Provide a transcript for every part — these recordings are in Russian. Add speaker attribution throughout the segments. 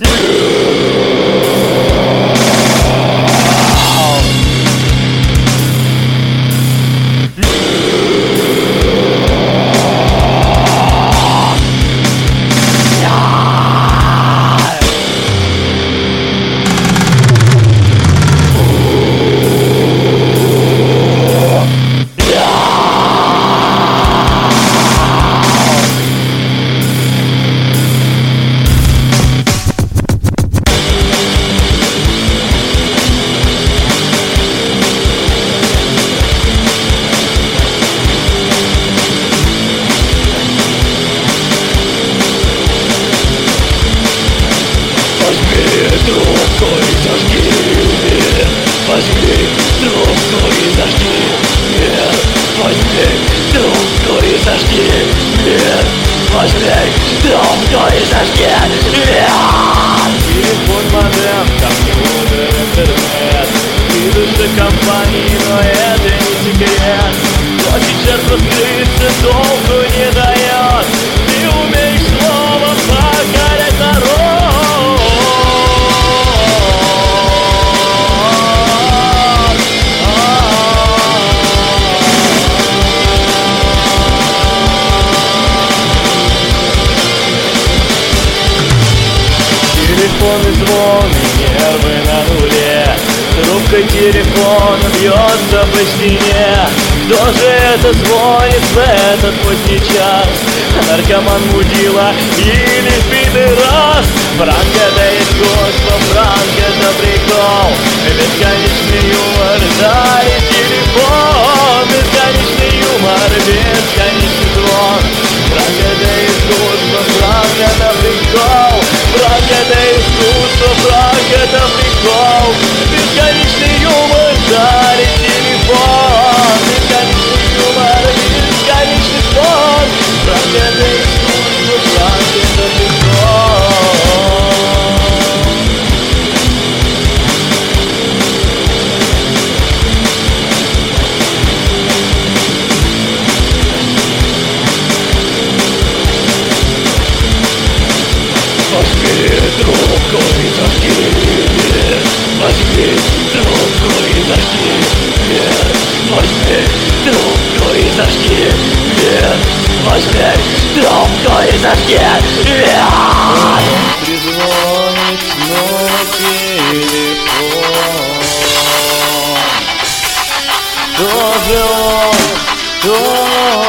Speaker 1: Yeah. Возьми трубку и зажги. Нет, возьми трубку и зажги. Нет, возьми трубку и зажги. Нет.
Speaker 2: Телефон модем, там. не Трубкой телефон бьется по стене Кто же это звонит в этот поздний час? Наркоман мудила или пидорас? Пранк это искусство, пранк это прикол Бесконечный юмор дарит
Speaker 1: громко и совсем
Speaker 2: Трезвонит мой телефон. То же он, то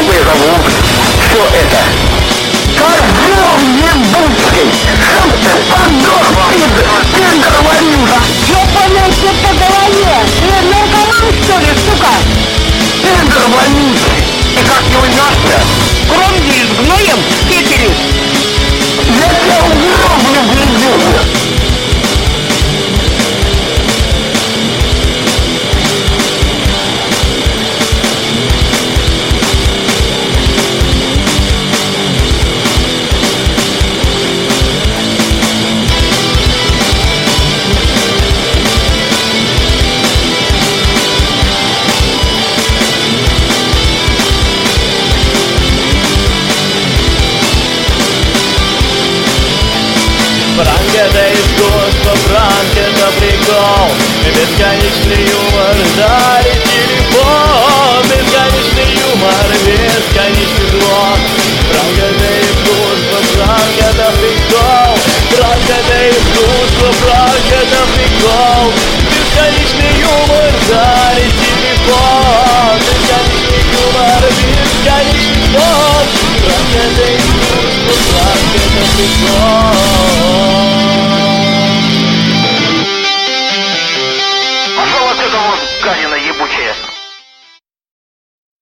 Speaker 3: новый рывок. Все это. Коржов-небудский! Что ты, подох, ты, ты говорила? Ёбаная все по голове! Ты наркоман, что ли, сука? Ты наркоманист! И как его нахер? Кровь с гноем, кетерис! Я тебя угроблю,
Speaker 2: brangia daiktus, pabrankina prikol Ir viską išlijumas dar iki ribom Viską išlijumas, viską išlijumas Brangia daiktus, pabrankina prikol Brangia daiktus, pabrankina prikol Viską išlijumas dar iki ribom Viską išlijumas, viską išlijumas Brangia daiktus, pabrankina prikol